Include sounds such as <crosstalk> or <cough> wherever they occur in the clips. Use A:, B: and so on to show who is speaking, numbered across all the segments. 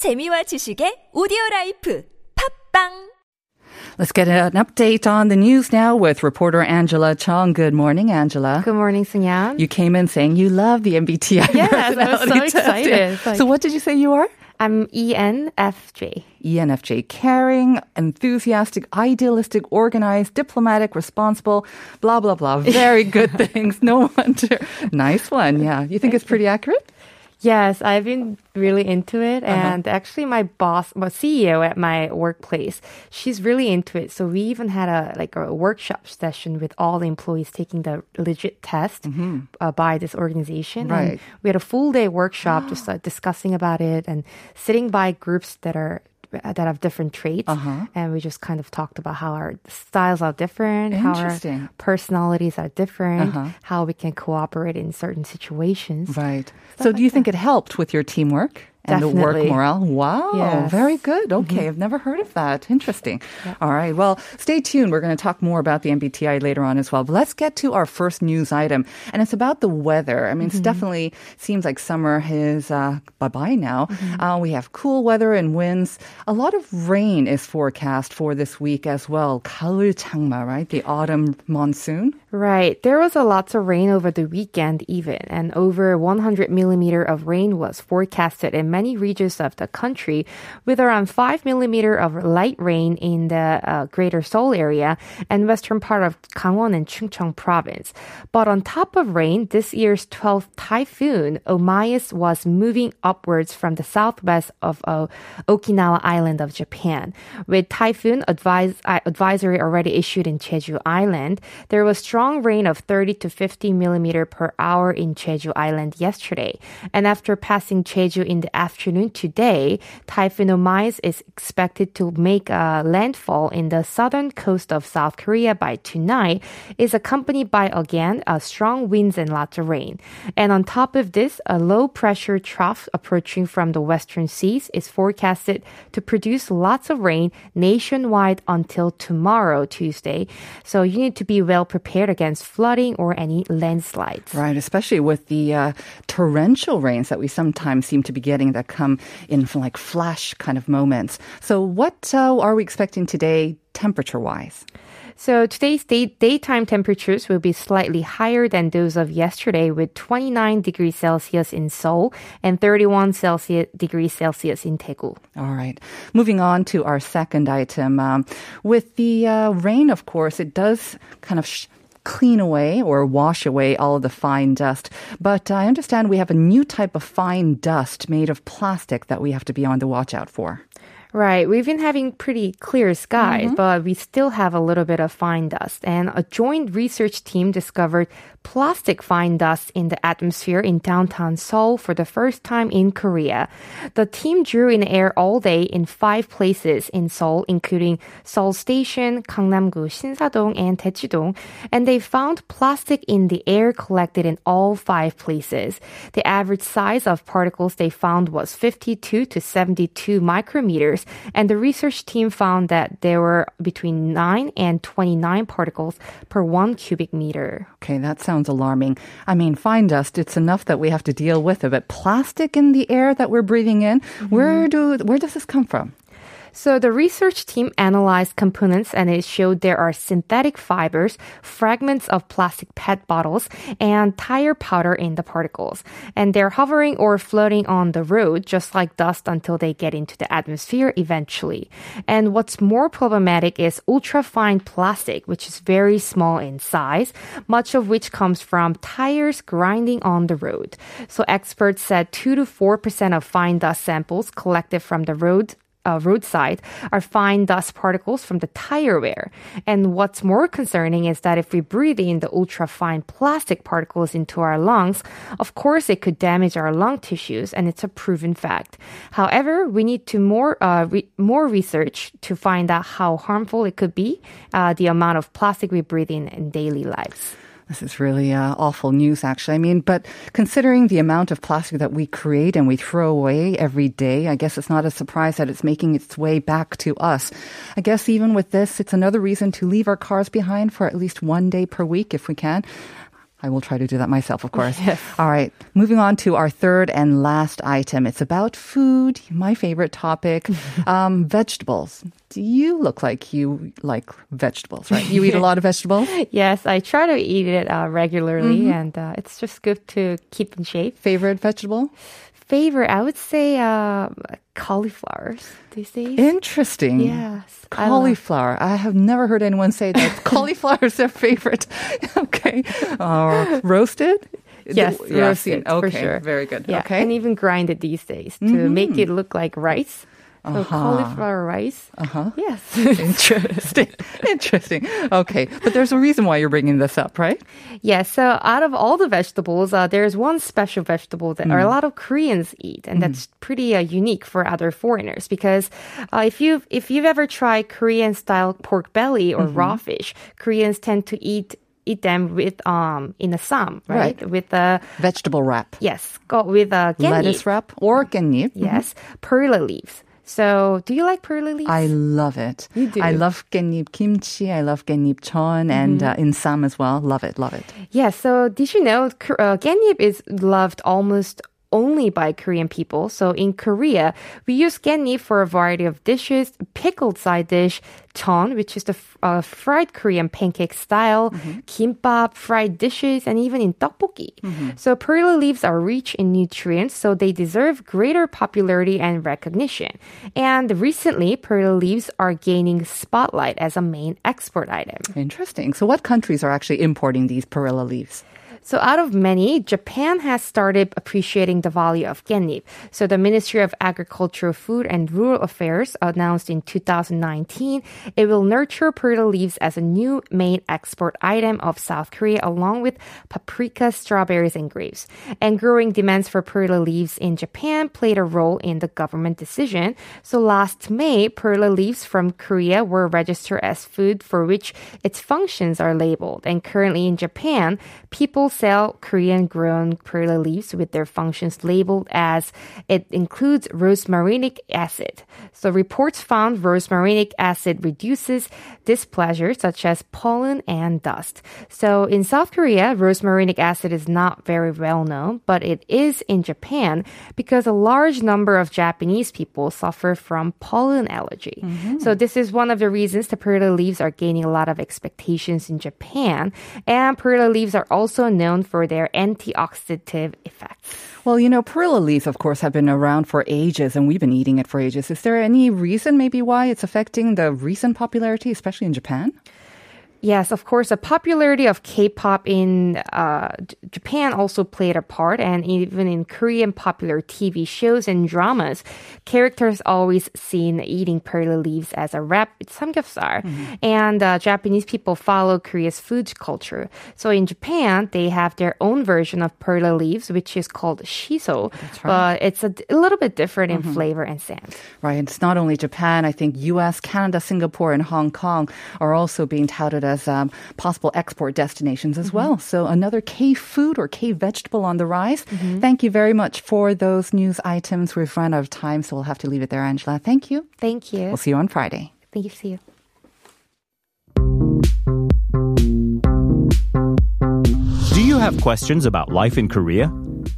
A: 재미와 지식의 오디오 라이프 팝빵
B: Let's get an update on the news now with reporter Angela Chong. Good morning, Angela.
C: Good morning, Sunyan.
B: You came in saying you love the MBTI.
C: Yes, I was so
B: personality test.
C: excited. Like-
B: So what did you say you are?
C: I'm E ENFJ.
B: ENFJ, caring, enthusiastic, idealistic, organized, diplomatic, responsible, blah, blah, blah. Very good <laughs> things. No wonder. Nice one. Yeah. You think it's pretty accurate?
C: Yes, I've been really into it.
B: Uh-huh.
C: And actually my boss, my CEO at my workplace, she's really into it. So we even had a, like a workshop session with all the employees taking the legit test uh, by this organization.
B: Mm-hmm. Right.
C: And we had a full day workshop just <gasps> uh, discussing about it and sitting by groups that are that have different traits
B: Uh-huh.
C: and we just kind of talked about how our styles are different how our personalities are different
B: Uh-huh.
C: how we can cooperate in certain situations
B: Right. So do you think it helped with your teamwork? And the work
C: Definitely.
B: morale. Wow.
C: Yes.
B: Very good. Okay. I've never heard of that. Interesting. All right. Well, stay tuned. We're going to talk more about the MBTI later on as well. But let's get to our first news item. And it's about the weather. I mean, it's definitely seems like summer is uh, bye bye now. Uh, we have cool weather and winds. A lot of rain is forecast for this week as well. 가을 장마, right? The autumn monsoon.
C: Right. There was a lots of rain over the weekend even, and over 100 millimeter of rain was forecasted in many regions of the country, with around 5 millimeter of light rain in the uh, greater Seoul area and western part of Gangwon and Chungcheong province. But on top of rain, this year's 12th typhoon, Omais, was moving upwards from the southwest of uh, Okinawa Island of Japan. With typhoon advise, uh, advisory already issued in Jeju Island, there was strong rain of 30 to 50 millimeter per hour in Jeju Island yesterday. And after passing Jeju in the afternoon today, Typhoon Omais is expected to make a landfall in the southern coast of South Korea by tonight, is accompanied by again uh, strong winds and lots of rain. And on top of this, a low pressure trough approaching from the western seas is forecasted to produce lots of rain nationwide until tomorrow, Tuesday. So you need to be well prepared against flooding or any landslides.
B: Right, especially with the uh, torrential rains that we sometimes seem to be getting that come in like flash kind of moments. So, what uh, are we expecting today, temperature wise?
C: So today's day, daytime temperatures will be slightly higher than those of yesterday with 29 degrees Celsius in Seoul and 31 Celsius, degrees Celsius in Daegu.
B: All right. Moving on to our second item. Um, with the uh, rain, of course, it does kind of. Sh- Clean away or wash away all of the fine dust. But I understand we have a new type of fine dust made of plastic that we have to be on the watch out for.
C: Right. We've been having pretty clear skies,
B: Mm-hmm.
C: but we still have a little bit of fine dust. And a joint research team discovered plastic fine dust in the atmosphere in downtown Seoul for the first time in Korea. The team drew in air all day in five places in Seoul, including Seoul Station, Gangnam-gu, Shinsadong, and Daechidong, and they found plastic in the air collected in all five places. The average size of particles they found was 52 to 72 micrometers, and the research team found that there were between 9 and 29 particles per 1 cubic meter.
B: Okay, that sounds alarming. I mean, fine dust, it's enough that we have to deal with it, but plastic in the air that we're breathing in, where mm-hmm. do where does this come from?
C: So the research team analyzed components and it showed there are synthetic fibers, fragments of plastic PET bottles, and tire powder in the particles. And they're hovering or floating on the road just like dust until they get into the atmosphere eventually. And what's more problematic is ultrafine plastic, which is very small in size, much of which comes from tires grinding on the road. So experts said 2 to 4% of fine dust samples collected from the road uh, roadside are fine dust particles from the tire wear. And what's more concerning is that if we breathe in the ultra fine plastic particles into our lungs, of course it could damage our lung tissues, and it's a proven fact. However, we need to more uh, re- more research to find out how harmful it could be, uh, the amount of plastic we breathe in in daily lives.
B: This is really uh, awful news, actually. I mean, but considering the amount of plastic that we create and we throw away every day, I guess it's not a surprise that it's making its way back to us. I guess even with this, it's another reason to leave our cars behind for at least one day per week if we can. I will try to do that myself, of course. <laughs> All right. Moving on to our third and last item. It's about food, my favorite topic, <laughs> um, vegetables. Do you look like you like vegetables, right? You eat a <laughs> lot of vegetables?
C: Yes, I try to eat it uh, regularly, and uh, it's just good to keep in shape.
B: Favorite vegetable?
C: Favorite, I would say uh, cauliflowers these days.
B: Interesting.
C: Yes.
B: Cauliflower. I, have never heard anyone say that <laughs> cauliflower is their favorite. <laughs> okay. Uh, roasted? <laughs>
C: Yes,
B: The-
C: roasted,
B: Okay.
C: sure.
B: Very good.
C: Yeah,
B: Okay. Mm-hmm.
C: and even grind it these days to make it look like rice. So cauliflower rice.
B: Uh-huh.
C: Yes. <laughs>
B: Interesting. Interesting. Okay. But there's a reason why you're bringing this up, right?
C: Yeah, so out of all the vegetables, uh, there's one special vegetable that
B: Mm.
C: a lot of Koreans eat, and that's pretty uh, unique for other foreigners. Because uh, if you if you've ever tried Korean style pork belly or
B: Mm-hmm.
C: raw fish, Koreans tend to eat eat them with um in a sam, right?
B: Right.
C: With a
B: Vegetable wrap.
C: yes, go with a
B: Lettuce wrap or 깻잎.
C: Yes, perilla leaves. So, do you like perilla leaves?
B: I love it.
C: You do.
B: I love gennip kimchi. I love gennip chon,
C: mm-hmm.
B: and uh, in as well. Love it, love it.
C: Yeah. So, did you know uh, is loved almost only by Korean people. So in Korea, we use 깻잎 for a variety of dishes, pickled side dish, ton, which is the uh, fried Korean pancake style, kimbap, fried dishes, and even in tteokbokki. So perilla leaves are rich in nutrients, so they deserve greater popularity and recognition. And recently, perilla leaves are gaining spotlight as a main export item.
B: Interesting. So, what countries are actually importing these perilla leaves?
C: So out of many, Japan has started appreciating the value of 깻잎. So the Ministry of Agriculture, Food and Rural Affairs announced in 2019 it will nurture perilla leaves as a new main export item of South Korea along with paprika, strawberries and grapes. And growing demands for perilla leaves in Japan played a role in the government decision. So last May, perilla leaves from Korea were registered as food for which its functions are labeled. And currently in Japan, people sell Korean grown perilla leaves with their functions labeled as it includes rosmarinic acid. So reports found rosmarinic acid reduces displeasure such as pollen and dust. So in South Korea, rosmarinic acid is not very well known, but it is in Japan because a large number of Japanese people suffer from pollen allergy. Mm-hmm. So this is one of the reasons the perilla leaves are gaining a lot of expectations in Japan. And perilla leaves are also known for their antioxidant effects.
B: Well, you know, perilla leaves, of course, have been around for ages, and we've been eating it for ages. Is there any reason, maybe, why it's affecting the recent popularity, especially in Japan?
C: Yes, of course, the popularity of K-pop in uh, Japan also played a part, and even in Korean popular TV shows and dramas, characters always seen eating perilla leaves as a wrap samgyeopsal, and uh, Japanese people follow Korea's food culture. So in Japan, they have their own version of perilla leaves, which is called shiso, but it's a little bit different in flavor and scent.
B: Right. It's not only Japan. I think U.S., Canada, Singapore, and Hong Kong are also being touted as um, possible export destinations as well. So another K food or K vegetable on the rise. Thank you very much for those news items. We've run out of time, so we'll have to leave it there, Angela. Thank you.
C: Thank you.
B: We'll see you on Friday.
C: Thank you. See you.
D: Do you have questions about life in Korea?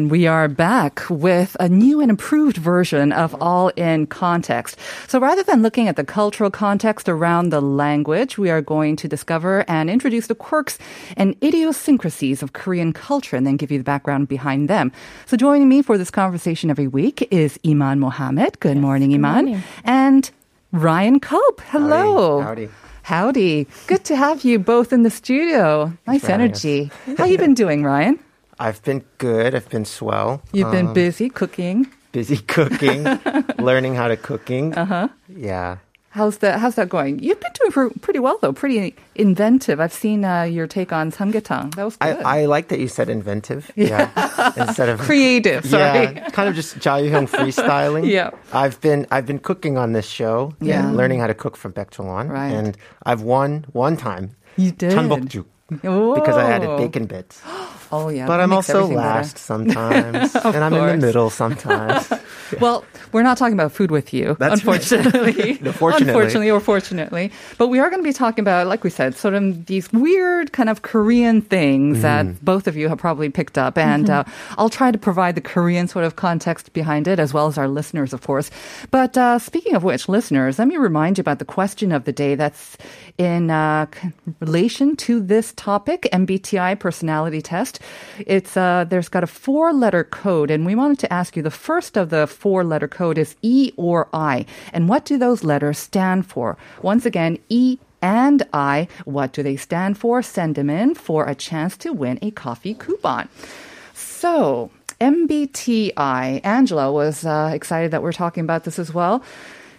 B: And we are back with a new and improved version of All in Context. So rather than looking at the cultural context around the language, we are going to discover and introduce the quirks and idiosyncrasies of Korean culture and then give you the background behind them. So joining me for this conversation every week is Iman Mohammed. Good morning, Iman. And Ryan Cope. Hello.
E: Howdy.
B: Howdy. Good to have you both in the studio. Nice
E: for having us.
B: energy. How you been doing, Ryan?
E: I've been good. I've been swell.
B: You've
E: um, been
B: busy cooking.
E: Busy cooking, <laughs> learning how to cooking. Uh huh. Yeah.
B: How's that? How's that going? You've been doing pretty well though. Pretty inventive. I've seen uh, your take on samgyetang. That was good.
E: I, I, like that you said inventive. <laughs> Yeah. Instead of <laughs>
B: creative. Sorry.
E: Yeah. Kind of just Jaehyung freestyling.
B: yeah.
E: I've been I've been cooking on this show.
B: Yeah.
E: And learning how to cook from Baek Chulon.
B: Right.
E: And I've won one time.
B: You did.
E: Because I added bacon bits. <gasps>
B: Oh yeah.
E: But I'm also
B: everything better.
E: last sometimes. <laughs> and I'm in the middle sometimes. <laughs> <laughs>
B: Well, we're not talking about food with you,
E: That's right.
B: unfortunately. <laughs>
E: Unfortunately.
B: unfortunately, or fortunately. But we are going to be talking about, like we said, sort of these weird kind of Korean things
E: Mm-hmm.
B: that both of you have probably picked up. And uh, I'll try to provide the Korean sort of context behind it, as well as our listeners, of course. But uh, speaking of which, listeners, let me remind you about the question of the day that's in uh, relation to this topic, MBTI personality test. It's uh, there's got a four-letter code, and we wanted to ask you the first of the four-letter code is E or I, and what do those letters stand for? Once again, E. And I, what do they stand for? Send them in for a chance to win a coffee coupon. So, MBTI, Angela was uh, excited that we're talking about this as well.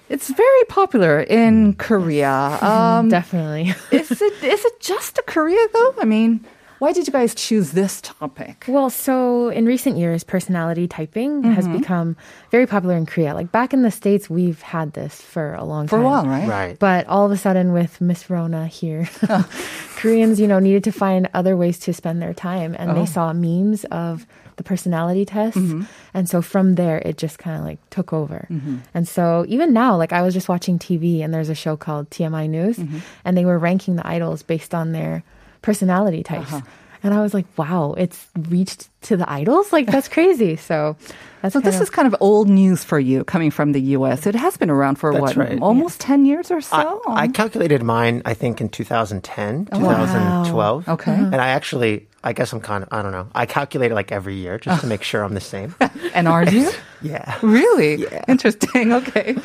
B: It's very popular in Korea. <laughs> Um,
F: Definitely. <laughs>
B: is it is it just a Korea though? I mean, why did you guys choose this topic?
F: Well, so in recent years, personality typing has
B: Mm-hmm.
F: become very popular in Korea. Like back in the States, we've had this for a long time.
B: For a
F: time.
B: while, right?
E: right.
F: But all of a sudden, with Miss Rona here, <laughs> Koreans, you know, needed to find other ways to spend their time, and
B: Oh.
F: they saw memes of the personality tests,
B: Mm-hmm.
F: and so from there, it just kind of like took over. And so even now, like I was just watching TV, and there's a show called TMI News,
B: Mm-hmm.
F: and they were ranking the idols based on their personality types.
B: Uh-huh.
F: And I was like, wow, it's reached to the idols? Like, that's <laughs> crazy. So, that's
B: So this
F: kind
B: is kind of old news for you coming from the U.S. It has been around for what,
E: right.
B: almost ten years or so.
E: I, I calculated mine, I think, in 2010, 2012.
B: Okay.
E: And I actually, I guess I'm kind of, I don't know. I calculate it like every year just to <laughs> make sure I'm the same.
B: and are <laughs> you
E: Yeah.
B: really
E: Yeah.
B: interesting? Okay.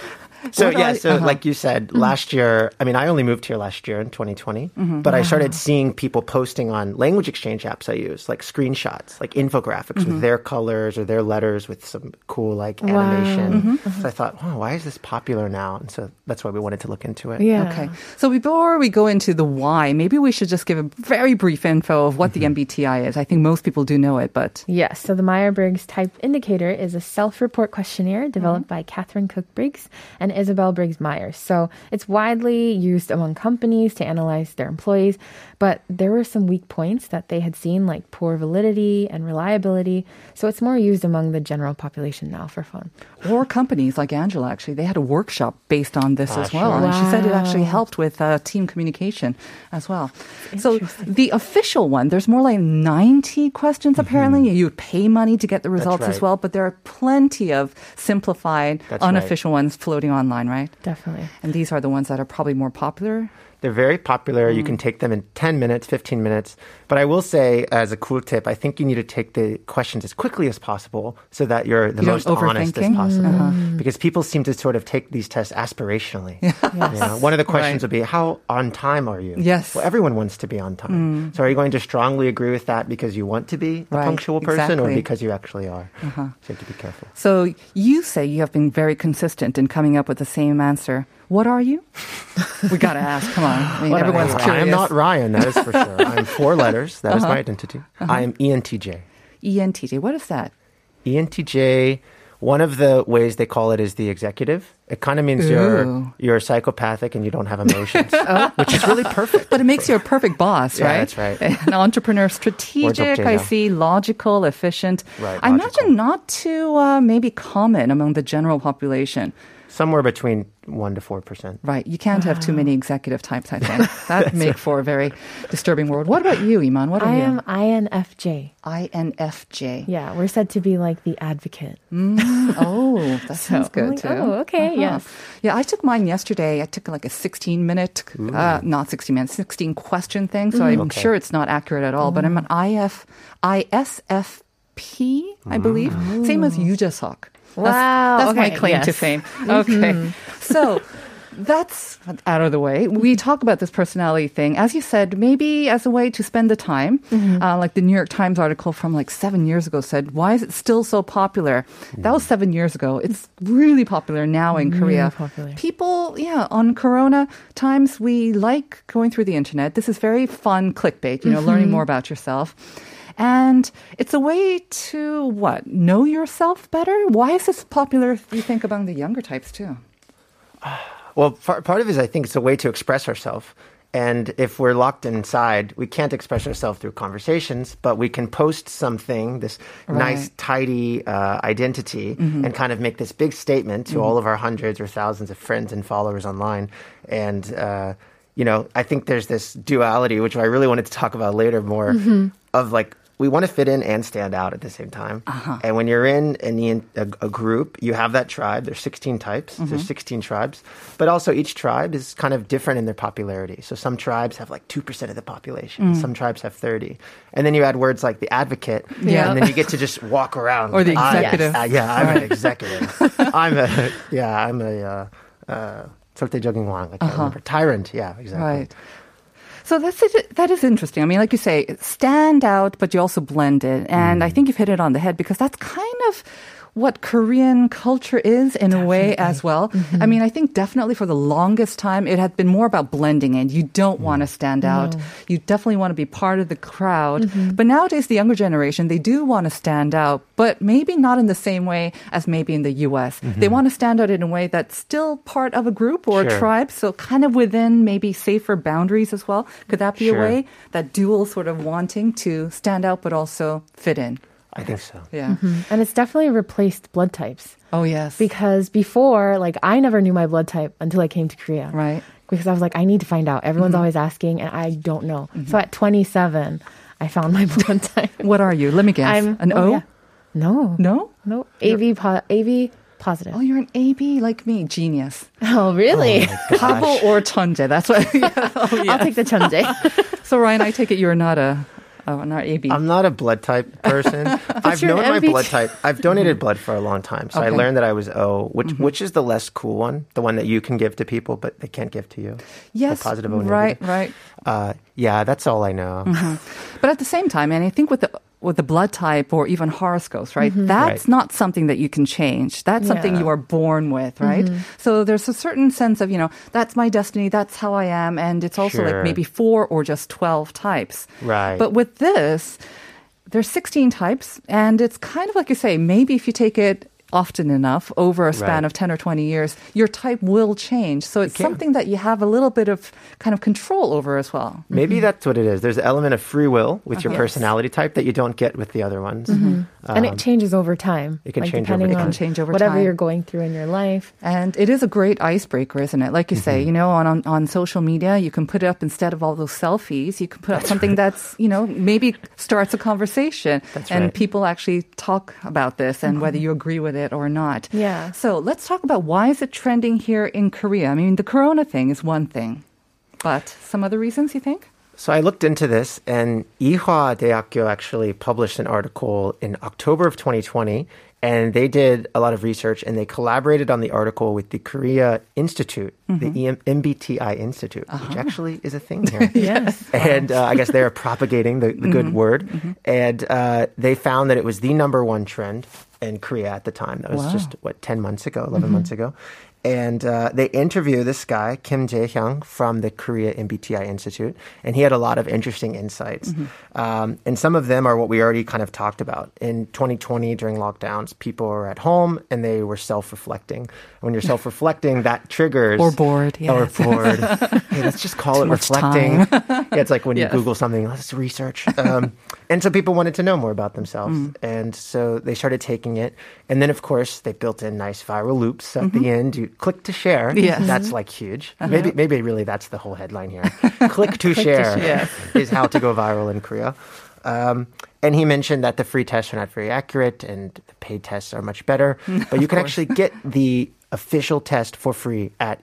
E: So
B: What
E: yeah,
B: are-
E: so
B: uh-huh.
E: like you said, last year, I mean, I only moved here last year in 2020,
B: Mm-hmm.
E: but I started seeing people posting on language exchange apps I use, like screenshots, like infographics
B: Mm-hmm.
E: with their colors or their letters with some cool like animation.
B: Mm-hmm.
E: So I thought, oh, why is this popular now? And so that's why we wanted to look into it.
F: yeah.
B: Okay. So before we go into the why, maybe we should just give a very brief info of what the MBTI is. I think most people do know it, but
F: Yes, so the Myers Briggs Type Indicator is a self report questionnaire developed by Katharine Cook Briggs and Isabel Briggs Myers. So it's widely used among companies to analyze their employees, but there were some weak points that they had seen, like poor validity and reliability. So it's more used among the general population now for fun.
B: Or companies like Angela actually they had a workshop based on this
E: Ah,
B: as well,
E: sure.
B: and she said it actually helped with uh, team communication as well. So the official one, there's more like 90 questions apparently. You pay money to get the results as well, but there are plenty of simplified,
E: That's right.
B: unofficial ones floating online, right?
F: Definitely.
B: And these are the ones that are probably more popular.
E: They're very popular.
B: Mm.
E: You can take them in 10 minutes, 15 minutes. But I will say, as a cool tip, I think you need to take the questions as quickly as possible so that you're the
B: You
E: most honest as
B: overthinking?
E: possible.
B: Uh-huh.
E: Because people seem to sort of take these tests aspirationally. <laughs> You know, one of the questions
B: Right.
E: would be, How on time are you?
B: Yes.
E: Well, everyone wants to be on time. So are you going to strongly agree with that because you want to be a
B: Right,
E: punctual person or because you actually are?
B: Uh-huh.
E: So you have to be careful.
B: So you say you have been very consistent in coming up with the same answer. What are you? <laughs> we gotta ask. Come on. I mean, everyone's curious.
E: I am not Ryan, that is for sure. <laughs> I'm four letters. That is
B: Uh-huh.
E: my identity. I am ENTJ.
B: ENTJ. What is that?
E: ENTJ, one of the ways they call it is the executive. It kind of means you're
B: Ooh.
E: you're psychopathic and you don't have emotions, <laughs> which is really perfect.
B: But it makes you a perfect boss,
E: Yeah,
B: right?
E: that's right.
B: An entrepreneur, strategic, I see, logical, efficient.
E: Right,
B: I
E: logical.
B: imagine not too uh, maybe common among the general population.
E: Somewhere between one to four percent.
B: Right. You can't have too many executive types, I think. <laughs> That make for a very disturbing world. What about you, Iman? What are
F: I
B: you?
F: I am INFJ.
B: INFJ.
F: Yeah, we're said to be like the advocate.
B: Oh, that <laughs> sounds good
F: like,
B: too. Uh-huh.
F: oh, okay, yes.
B: Yeah, I took mine yesterday. I took like a 16 minute, uh, not 16 minutes, 16 question thing. So I'm
E: Okay.
B: sure it's not accurate at all, but I'm an IF, ISFP, I believe. Same as Yoo Jae-suk. That's,
F: Wow,
B: That's my
F: okay,
B: claim to fame. Mm-hmm. Okay. So that's out of the way. We talk about this personality thing, as you said, maybe as a way to spend the time. Mm-hmm. Uh, like the New York Times article from like seven years ago said, "Why is it still so popular?" Mm. That was seven years ago. It's really popular now in Korea.
C: popular.
B: People, yeah, on Corona times, we like going through the internet. This is very fun clickbait. You know, learning mm-hmm. more about yourself. And it's a way to what? Know yourself better? Why is this popular, you think, among the younger types too?
E: Well, part, part of it is I think it's a way to express ourselves. And if we're locked inside, we can't express ourselves through conversations, but we can post something, this nice, tidy uh, identity, and kind of make this big statement to all of our hundreds or thousands of friends and followers online. And, uh, you know, I think there's this duality, which I really wanted to talk about later more, of like, we want to fit in and stand out at the same time. And when you're in, in the, a, a group, you have that tribe. There's 16 types. There's 16 tribes. But also each tribe is kind of different in their popularity. So some tribes have like 2% of the population. Some tribes have 30. And then you add words like the advocate.
B: Yeah.
E: And then you get to <laughs> just walk around.
B: Or the
E: like, "I-
B: executive.
E: uh, yeah, I'm an executive. <laughs> I'm a, yeah, I'm a, uh, uh, 절대적인 왕. I can't remember. Tyrant. Yeah, exactly.
B: Right. So that's it. That is interesting. I mean, like you say, stand out, but you also blend it. And I mm-hmm. think you've hit it on the head because that's kind of what Korean culture is in a way as well. Mm-hmm. I mean, I think definitely for the longest time, it had been more about blending in. You don't want to stand mm. out. You definitely want to be part of the crowd. Mm-hmm. But nowadays, the younger generation, they do want to stand out, but maybe not in the same way as maybe in the US. Mm-hmm. They want to stand out in a way that's still part of a group or a tribe, so kind of within maybe safer boundaries as well. Could that be
E: Sure.
B: a way? That dual sort of wanting to stand out but also fit in.
E: I think so.
B: Yeah. Mm-hmm.
C: And it's definitely replaced blood types.
B: Oh, yes.
C: Because before, like, I never knew my blood type until I came to Korea.
B: Right.
C: Because I was like, I need to find out. Everyone's mm-hmm. always asking, and I don't know. Mm-hmm. So at 27, I found my <laughs> blood type.
B: what are you? Let me guess.
C: I'm
B: An
C: oh,
B: O?
C: yeah. No,
B: No?
C: no. AB, po- AB positive.
B: Oh, you're an AB like me. Genius.
C: Oh, really?
B: Oh, Pabo or Chunje. That's what. oh, <laughs> <laughs>
C: I'll take the chunje.
B: So, Ryan, I take it you're not a. Oh, not AB.
E: I'm not a blood type <laughs> person. I've known my blood type. I've donated blood for a long time, so I learned that I was O, which which is the less cool one, the one that you can give to people but they can't give to you.
B: yes.
E: the positive O
B: right,
E: negative.
B: right.
E: Uh, yeah, that's all I know.
B: But at the same time, and I think with the with the blood type or even horoscopes, right? Mm-hmm. That's
E: Right.
B: not something that you can change. That's something
C: Yeah.
B: you are born with, right? Mm-hmm. So there's a certain sense of, you know, that's my destiny, that's how I am, and it's also like maybe four or just 12 types.
E: Right.
B: But with this, there's 16 types, and it's kind of like you say, maybe if you take it often enough over a span
E: Right.
B: of 10 or 20 years, your type will change. So it's
E: can.
B: something that you have a little bit of kind of control over as well.
E: Maybe mm-hmm. that's what it is. There's an element of free will with your personality type that you don't get with the other ones. Mm-hmm.
C: Um, and it changes over time.
E: it can
C: like,
E: change over
C: depending
E: time.
C: on
B: It can change over
C: whatever
B: time.
C: you're going through in your life.
B: And it is a great icebreaker, isn't it? Like you say,
E: Mm-hmm.
B: you know, on, on, on social media, you can put it up instead of all those selfies, you can put up something that's, you know, maybe starts a conversation.
E: That's
B: and
E: right.
B: people actually talk about this and mm-hmm. whether you agree with it or not.
C: Yeah.
B: So let's talk about why is it trending here in Korea? I mean, the corona thing is one thing, but some other reasons you think?
E: So I looked into this, and Ewha Daeakyo actually published an article in October of 2020, and they did a lot of research, and they collaborated on the article with the Korea Institute, the mm-hmm. EM- MBTI Institute, which uh-huh. actually is a thing here. <laughs>
C: Yes.
E: and uh, I guess they're <laughs> propagating the, the good mm-hmm. word. Mm-hmm. And uh, they found that it was the number one trend in Korea at the time. That was
B: Wow.
E: just what ten months ago, 11 months ago. And uh, they interview this guy Kim Jae Hyung from the Korea MBTI Institute, and he had a lot of interesting insights. Um, and some of them are what we already kind of talked about. In 2020, during lockdowns, people were at home and they were self-reflecting. When you're self-reflecting, that triggers
B: Or bored,
E: or bored. <laughs> hey, let's just call it reflecting. <laughs> yeah, it's like when
B: Yes.
E: you Google something, let's research. Um, <laughs> and so people wanted to know more about themselves.
B: Mm.
E: And so they started taking it. And then, of course, they built in nice viral loops at the end. You click to share.
B: Mm-hmm. Yes. Uh-huh.
E: That's like huge. Maybe, maybe really that's the whole headline here. <laughs> click to share
B: share. <laughs>
E: is how to go viral in Korea. Um, and he mentioned that the free tests are not very accurate and the paid tests are much better. But you can actually get the official test for free at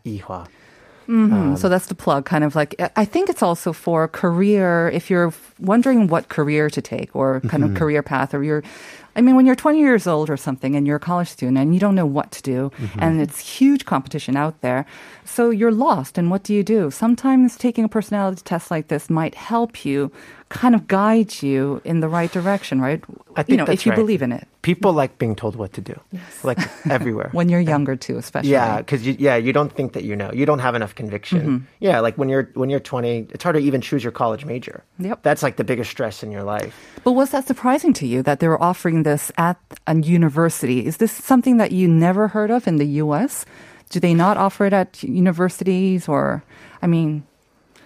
E: Ewha.
B: Mm, so that's the plug, kind of like, I think it's also for career, if you're wondering what career to take or kind of mm-hmm. career path, or you're I mean, when you're 20 years old or something and you're a college student and you don't know what to do mm-hmm. and it's huge competition out there, so you're lost. And what do you do? Sometimes taking a personality test like this might help you kind of guides you in the right direction, right?
E: I think
B: you know,
E: that's
B: if you
E: right.
B: believe in it.
E: People like being told what to do, like <laughs> everywhere.
B: When you're younger too, especially.
E: Yeah, because you, yeah, you don't think that you know. You don't have enough conviction.
B: Mm-hmm.
E: Yeah, like when you're when you're 20, it's hard to even choose your college major.
B: Yep.
E: That's like the biggest stress in your life.
B: But was that surprising to you that they were offering this at a university? Is this something that you never heard of in the U.S.? Do they not offer it at universities or, I mean,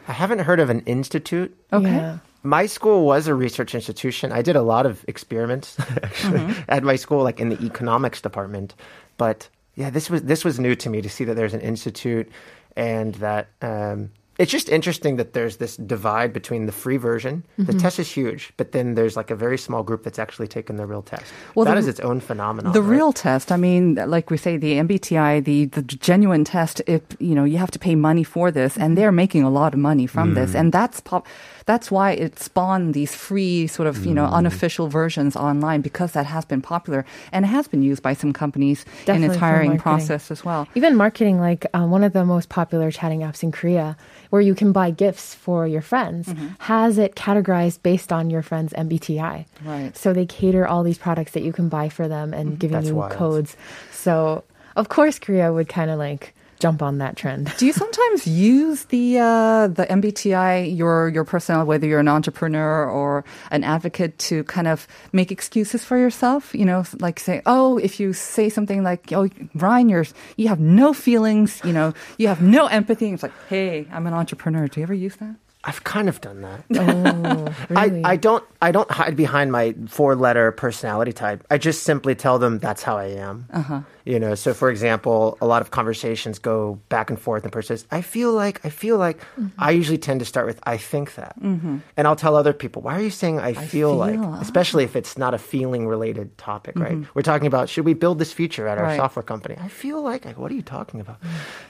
E: I haven't heard of an institute.
B: okay.
F: Yeah.
E: My school was a research institution. I did a lot of experiments <laughs> actually
B: Mm-hmm.
E: at my school, like in the economics department. But yeah, this was this was new to me to see that there's an institute, and that um, it's just interesting that there's this divide between the free version. The
B: Mm-hmm.
E: test is huge, but then there's like a very small group that's actually taken the real test.
B: Well,
E: that
B: the-
E: is its own phenomenon.
B: The
E: right?
B: real test, I mean, like we say, the MBTI, the, the genuine test, if, you know, you have to pay money for this and they're making a lot of money from this.
E: Mm.
B: And that's pop, that's why it spawned these free sort of, you know,
E: Mm.
B: unofficial versions online because that has been popular and it has been used by some companies in its hiring process as well.
F: Even marketing, like um, one of the most popular chatting apps in Korea, where you can buy gifts for your friends, mm-hmm. has it categorized based on your friend's MBTI.
B: Right.
F: So they cater all these products that you can buy for them and mm-hmm. giving
E: That's
F: you
E: wild.
F: codes. So of course, Korea would kind of like jump on that trend.
B: Do you sometimes use the uh, the MBTI your your personality, whether you're an entrepreneur or an advocate, to kind of make excuses for yourself? You know, like say, oh, if you say something like, oh, Ryan, you're you have no feelings, you know, you have no empathy. It's like, hey, I'm an entrepreneur. Do you ever use that?
E: I've kind of done that.
F: Oh, <laughs> really?
E: I, I don't I don't hide behind my four letter personality type. I just simply tell them that's how I am. Uh-huh. You know, so for example, a lot of conversations go back and forth, and the person says, "I feel like," "I feel like." I usually tend to start with, "I think that," mm-hmm. and I'll tell other people, "Why are you saying I, feel, like?"
B: feel, ah.
E: Especially if it's not a feeling related topic, right? Mm-hmm. We're talking about should we build this feature at our
B: Right.
E: software company? I feel like, like, what are you talking about?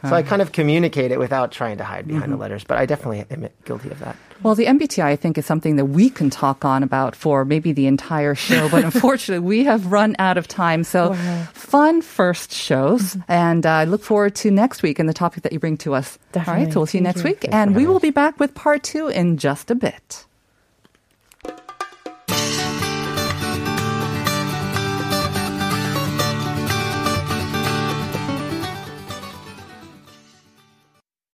E: So I uh-huh. kind of communicate it without trying to hide behind the mm-hmm. letters, but I definitely am guilty of that.
B: Well, the MBTI, I think, is something that we can talk on about for maybe the entire show, but <laughs> unfortunately, we have run out of time. So, fun first shows, and uh, I look forward to next week and the topic that you bring to us. All right, so we'll see you
F: Thank
B: next
F: you.
B: week, and we will be back with part two in just a bit.